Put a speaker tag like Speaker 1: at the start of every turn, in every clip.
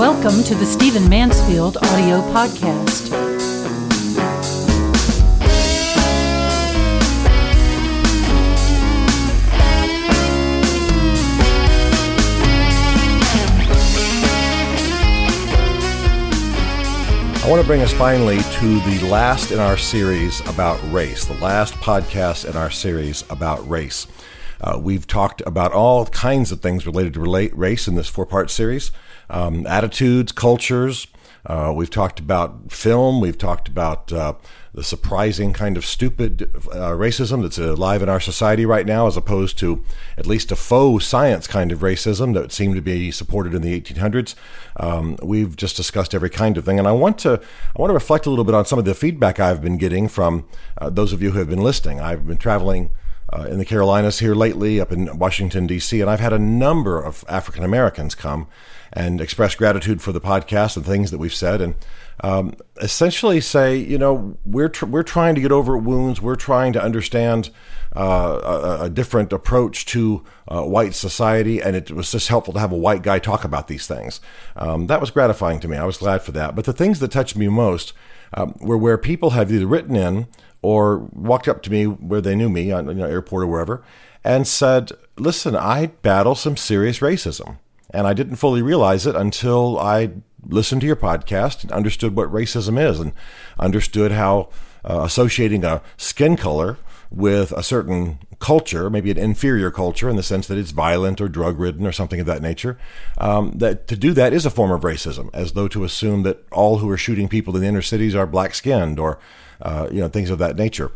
Speaker 1: Welcome to the Stephen Mansfield audio podcast.
Speaker 2: I want to bring us finally to the last in our series about race, the last podcast in our series about race. Uh, we've talked about all kinds of things related to relate race in this four part series um, attitudes, cultures. Uh, we've talked about film. We've talked about uh, the surprising kind of stupid uh, racism that's alive in our society right now, as opposed to at least a faux science kind of racism that seemed to be supported in the 1800s. Um, we've just discussed every kind of thing, and I want to I want to reflect a little bit on some of the feedback I've been getting from uh, those of you who have been listening. I've been traveling uh, in the Carolinas here lately, up in Washington, D.C., and I've had a number of African Americans come and express gratitude for the podcast and things that we've said, and um, essentially say, you know, we're tr- we're trying to get over wounds. We're trying to understand uh, a, a, different approach to uh, white society, and it was just helpful to have a white guy talk about these things. Um, that was gratifying to me. I was glad for that. But the things that touched me most um, were where people have either written in or walked up to me where they knew me on you know, airport or wherever and said, "Listen, I battle some serious racism." And I didn't fully realize it until I listened to your podcast and understood what racism is and understood how uh, associating a skin color with a certain culture, maybe an inferior culture in the sense that it's violent or drug ridden or something of that nature, um, that to do that is a form of racism, as though to assume that all who are shooting people in the inner cities are black skinned or uh, you know things of that nature.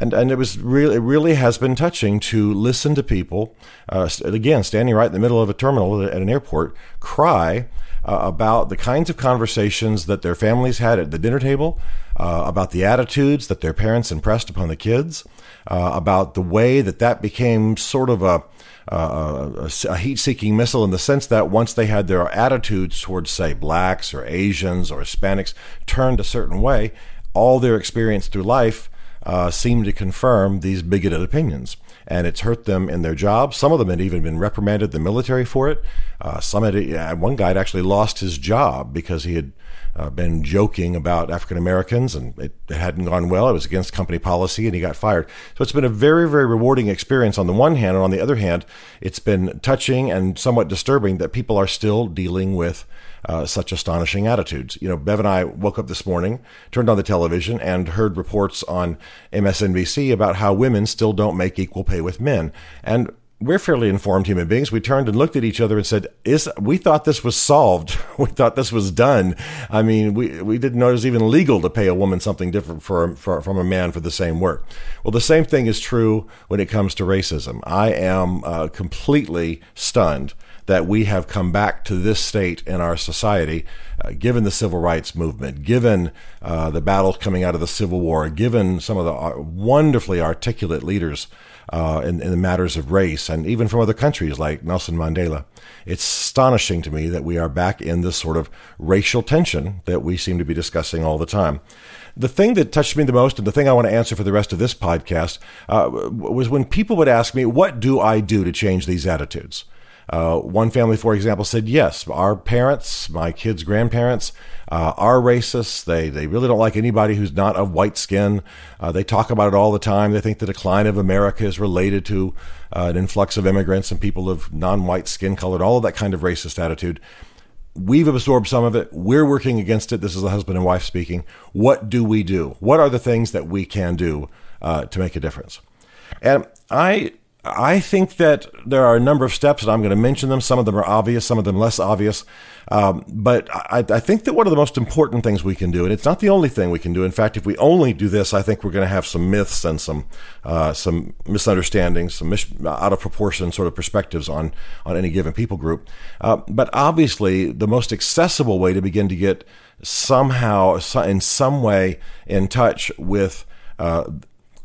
Speaker 2: And, and it was really it really has been touching to listen to people uh, again standing right in the middle of a terminal at an airport cry uh, about the kinds of conversations that their families had at the dinner table, uh, about the attitudes that their parents impressed upon the kids, uh, about the way that that became sort of a, a, a heat-seeking missile in the sense that once they had their attitudes towards, say, blacks or Asians or Hispanics turned a certain way, all their experience through life uh, seemed to confirm these bigoted opinions and it's hurt them in their jobs. Some of them had even been reprimanded the military for it. Uh, some had, one guy had actually lost his job because he had uh, been joking about African Americans and it, hadn't gone well. It was against company policy and he got fired. So it's been a very, very rewarding experience on the one hand. And on the other hand, it's been touching and somewhat disturbing that people are still dealing with uh, such astonishing attitudes. You know, Bev and I woke up this morning, turned on the television, and heard reports on MSNBC about how women still don't make equal pay with men. And we're fairly informed human beings. We turned and looked at each other and said, "Is we thought this was solved? we thought this was done. I mean, we we didn't know it was even legal to pay a woman something different for, for from a man for the same work." Well, the same thing is true when it comes to racism. I am uh, completely stunned that we have come back to this state in our society, uh, given the civil rights movement, given uh, the battles coming out of the Civil War, given some of the uh, wonderfully articulate leaders uh, in, in the matters of race, and even from other countries like Nelson Mandela. It's astonishing to me that we are back in this sort of racial tension that we seem to be discussing all the time. The thing that touched me the most, and the thing I want to answer for the rest of this podcast, uh, was when people would ask me, What do I do to change these attitudes? Uh, one family, for example, said, yes, our parents, my kids' grandparents, uh, are racist. They, they really don't like anybody who's not of white skin. Uh, they talk about it all the time. They think the decline of America is related to uh, an influx of immigrants and people of non white skin colored, all of that kind of racist attitude. We've absorbed some of it. We're working against it. This is the husband and wife speaking. What do we do? What are the things that we can do uh, to make a difference? And I I think that there are a number of steps, and I'm going to mention them. Some of them are obvious, some of them less obvious. Um, but I, I, think that one of the most important things we can do, and it's not the only thing we can do. In fact, if we only do this, I think we're going to have some myths and some uh, some misunderstandings, some mis- out of proportion sort of perspectives on on any given people group. Uh, but obviously, the most accessible way to begin to get somehow, in some way, in touch with uh,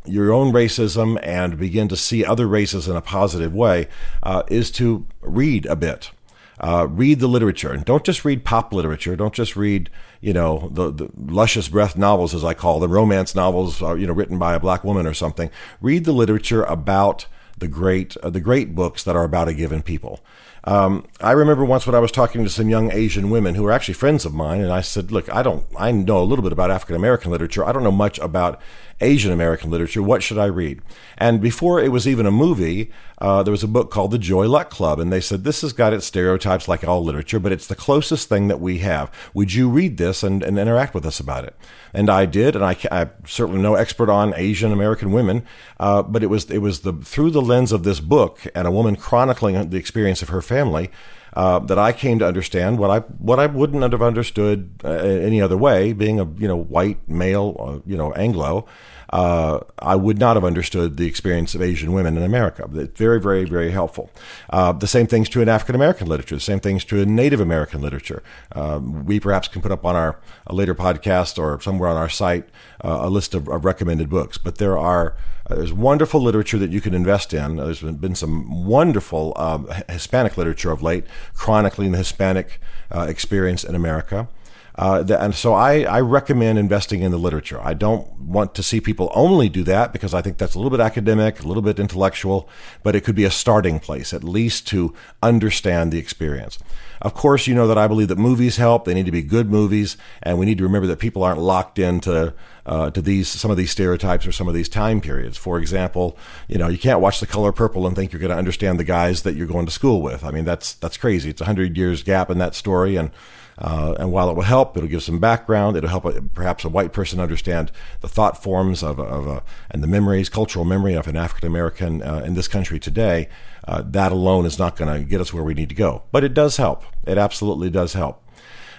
Speaker 2: your own racism and begin to see other races in a positive way uh, is to read a bit. Uh, read the literature and don't just read pop literature. Don't just read, you know, the, the luscious breath novels, as I call them, romance novels, uh, you know, written by a black woman or something. Read the literature about the great, uh, the great books that are about a given people. Um, I remember once when I was talking to some young Asian women who were actually friends of mine, and I said, "Look, I don't. I know a little bit about African American literature. I don't know much about Asian American literature. What should I read?" And before it was even a movie, uh, there was a book called The Joy Luck Club, and they said, "This has got its stereotypes like all literature, but it's the closest thing that we have. Would you read this and, and interact with us about it?" And I did, and I, I'm certainly no expert on Asian American women, uh, but it was it was the through the lens of this book and a woman chronicling the experience of her family uh, that I came to understand what I what I wouldn't have understood uh, any other way, being a you know white male, uh, you know Anglo. Uh, I would not have understood the experience of Asian women in America. It's very, very, very helpful. Uh, the same thing's true in African American literature. The same thing's true in Native American literature. Um, we perhaps can put up on our later podcast or somewhere on our site uh, a list of, of, recommended books. But there are uh, there's wonderful literature that you can invest in. There's been some wonderful um, Hispanic literature of late, chronicling the Hispanic uh, experience in America. Uh, the, and so I, I recommend investing in the literature. I don't want to see people only do that because I think that's a little bit academic, a little bit intellectual, but it could be a starting place, at least to understand the experience. Of course, you know that I believe that movies help. They need to be good movies, and we need to remember that people aren't locked into uh, to these some of these stereotypes or some of these time periods. For example, you know you can't watch The Color Purple and think you're going to understand the guys that you're going to school with. I mean that's that's crazy. It's a hundred years gap in that story, and uh, and while it will help, it'll give some background. It'll help a, perhaps a white person understand the thought forms of, of a, and the memories, cultural memory of an African American uh, in this country today. Uh, that alone is not going to get us where we need to go, but it does help. It absolutely does help.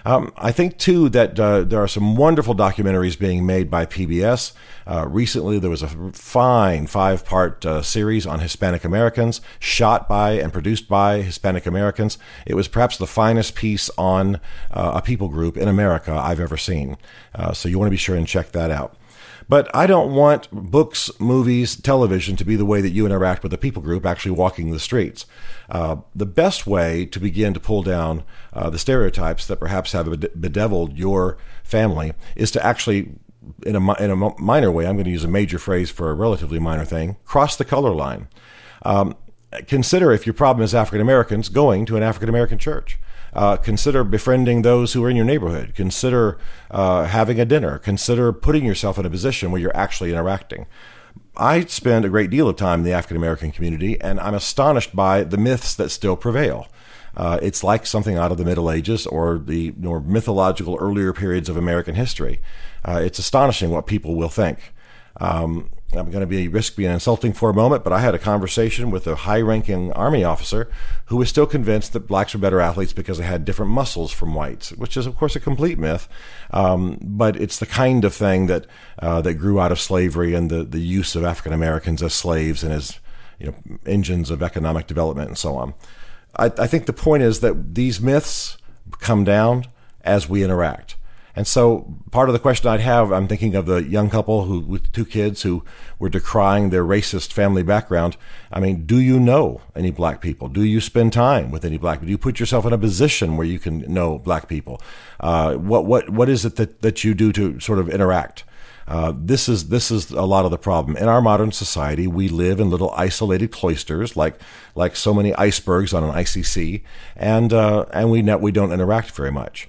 Speaker 2: Um, I think too that uh, there are some wonderful documentaries being made by PBS. Uh, recently, there was a fine five-part uh, series on Hispanic Americans, shot by and produced by Hispanic Americans. It was perhaps the finest piece on uh, a people group in America I've ever seen. Uh, so you want to be sure and check that out. But I don't want books, movies, television to be the way that you interact with the people group actually walking the streets. Uh, the best way to begin to pull down uh, the stereotypes that perhaps have bedeviled your family is to actually in a, in a minor way, I'm going to use a major phrase for a relatively minor thing, cross the color line. Um, consider if your problem is African Americans going to an African American church. Uh, consider befriending those who are in your neighborhood. Consider uh, having a dinner. Consider putting yourself in a position where you're actually interacting. I spend a great deal of time in the African American community, and I'm astonished by the myths that still prevail. Uh, it's like something out of the Middle Ages or the more mythological earlier periods of American history. Uh, it's astonishing what people will think. Um, I'm going to be risk being insulting for a moment, but I had a conversation with a high-ranking army officer who was still convinced that blacks were better athletes because they had different muscles from whites, which is of course a complete myth. Um, but it's the kind of thing that uh, that grew out of slavery and the the use of African Americans as slaves and as you know engines of economic development and so on. I, I think the point is that these myths come down as we interact. And so part of the question I'd have, I'm thinking of the young couple who, with two kids who were decrying their racist family background. I mean, do you know any black people? Do you spend time with any black people? Do you put yourself in a position where you can know black people? Uh, what, what, what is it that, that you do to sort of interact? Uh, this is this is a lot of the problem in our modern society. We live in little isolated cloisters, like like so many icebergs on an icy sea, and uh, and we we don't interact very much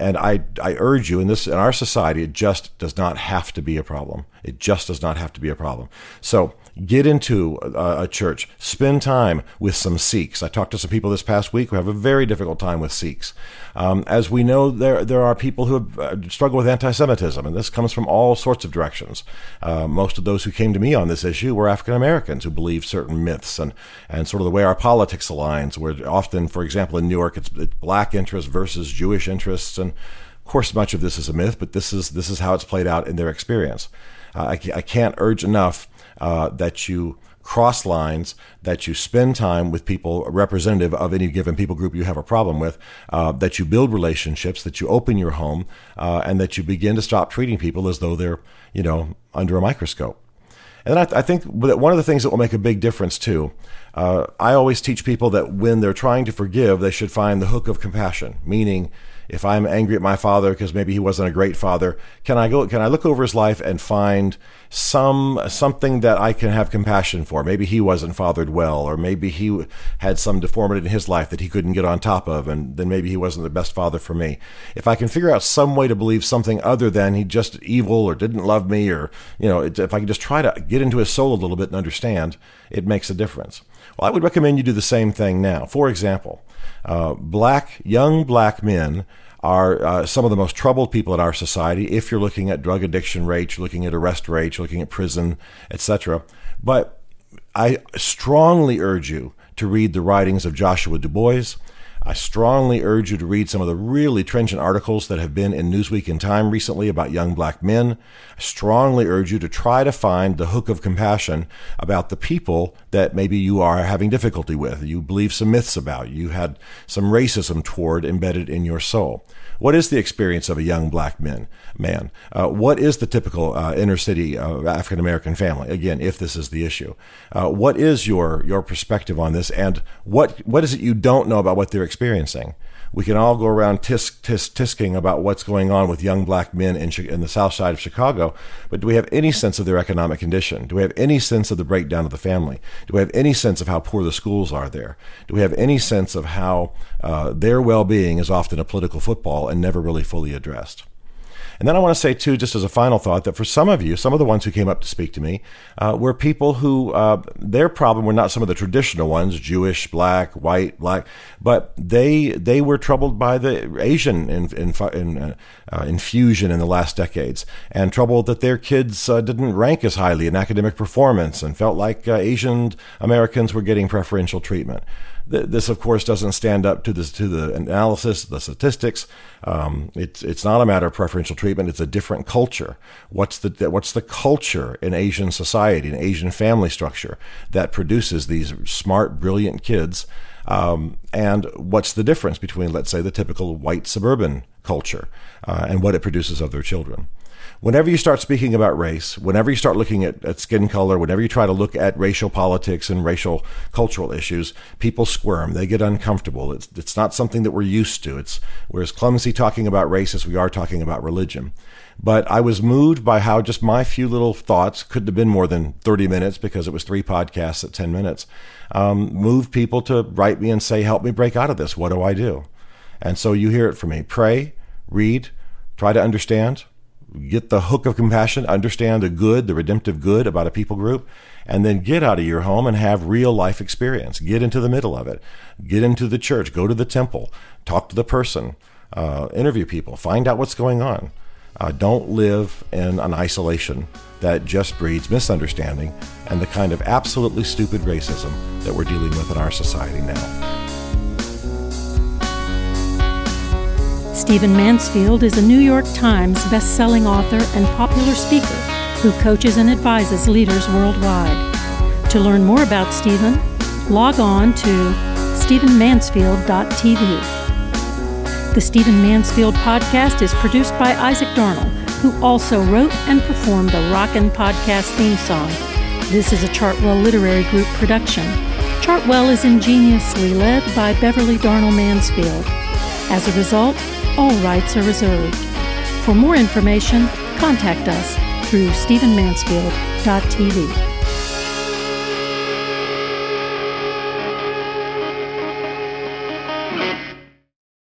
Speaker 2: and I, I urge you in this in our society it just does not have to be a problem. It just does not have to be a problem. So get into a, a, church spend time with some sikhs. I talked to some people this past week who have a very difficult time with sikhs. Um, as we know there there are people who have uh, struggled with anti-semitism and this comes from all sorts of directions. Uh, most of those who came to me on this issue were african americans who believe certain myths and and sort of the way our politics aligns where often for example in new york it's, it's black interests versus jewish interests and of course much of this is a myth but this is this is how it's played out in their experience. Uh, I, I can't urge enough uh, that you cross lines, that you spend time with people representative of any given people group you have a problem with, uh, that you build relationships, that you open your home, uh, and that you begin to stop treating people as though they're, you know, under a microscope. And I, I think that one of the things that will make a big difference too, uh, I always teach people that when they're trying to forgive, they should find the hook of compassion, meaning if I'm angry at my father because maybe he wasn't a great father, can I go? Can I look over his life and find some something that I can have compassion for? Maybe he wasn't fathered well, or maybe he had some deformity in his life that he couldn't get on top of, and then maybe he wasn't the best father for me. If I can figure out some way to believe something other than he just evil or didn't love me, or you know, if I can just try to get into his soul a little bit and understand, it makes a difference. Well, I would recommend you do the same thing now. For example, uh, black young black men are uh, some of the most troubled people in our society. If you're looking at drug addiction rates, you're looking at arrest rates, you're looking at prison, etc. But I strongly urge you to read the writings of Joshua DuBois. I strongly urge you to read some of the really trenchant articles that have been in Newsweek and Time recently about young black men. I strongly urge you to try to find the hook of compassion about the people that maybe you are having difficulty with, you believe some myths about, you had some racism toward embedded in your soul. What is the experience of a young black man? Man, uh, what is the typical uh, inner city uh, African American family? Again, if this is the issue, uh, what is your your perspective on this, and what what is it you don't know about what they're experiencing? We can all go around tisk, tisk, tisking about what's going on with young black men in, in the south side of Chicago, but do we have any sense of their economic condition? Do we have any sense of the breakdown of the family? Do we have any sense of how poor the schools are there? Do we have any sense of how uh, their well being is often a political football and never really fully addressed? And then I want to say, too, just as a final thought, that for some of you, some of the ones who came up to speak to me, uh, were people who uh, their problem were not some of the traditional ones, Jewish, black, white, black, but they they were troubled by the Asian in, in, in, uh, uh, infusion in the last decades, and troubled that their kids uh, didn't rank as highly in academic performance, and felt like uh, Asian Americans were getting preferential treatment. This, of course, doesn't stand up to the to the analysis, the statistics. Um, it's it's not a matter of preferential treatment. It's a different culture. What's the what's the culture in Asian society, in Asian family structure that produces these smart, brilliant kids? Um, and what's the difference between, let's say, the typical white suburban culture uh, and what it produces of their children? whenever you start speaking about race, whenever you start looking at, at skin color, whenever you try to look at racial politics and racial cultural issues, people squirm. They get uncomfortable. It's, it's not something that we're used to. It's, we're as clumsy talking about race as we are talking about religion. But I was moved by how just my few little thoughts couldn't have been more than 30 minutes because it was three podcasts at 10 minutes, um, moved people to write me and say, help me break out of this. What do I do? And so you hear it from me. Pray, read, try to understand, get the hook of compassion, understand the good, the redemptive good about a people group, and then get out of your home and have real life experience. Get into the middle of it. Get into the church. Go to the temple. Talk to the person. Uh, interview people. Find out what's going on. Uh, don't live in an isolation that just breeds misunderstanding and the kind of absolutely stupid racism that we're dealing with in our society now.
Speaker 1: Stephen Mansfield is a New York Times best-selling author and popular speaker who coaches and advises leaders worldwide. To learn more about Stephen, log on to stephenmansfield.tv. The Stephen Mansfield podcast is produced by Isaac Darnell, who also wrote and performed the Rockin' Podcast theme song. This is a Chartwell Literary Group production. Chartwell is ingeniously led by Beverly Darnell Mansfield. As a result, all rights are reserved. For more information, contact us through stephenmansfield.tv.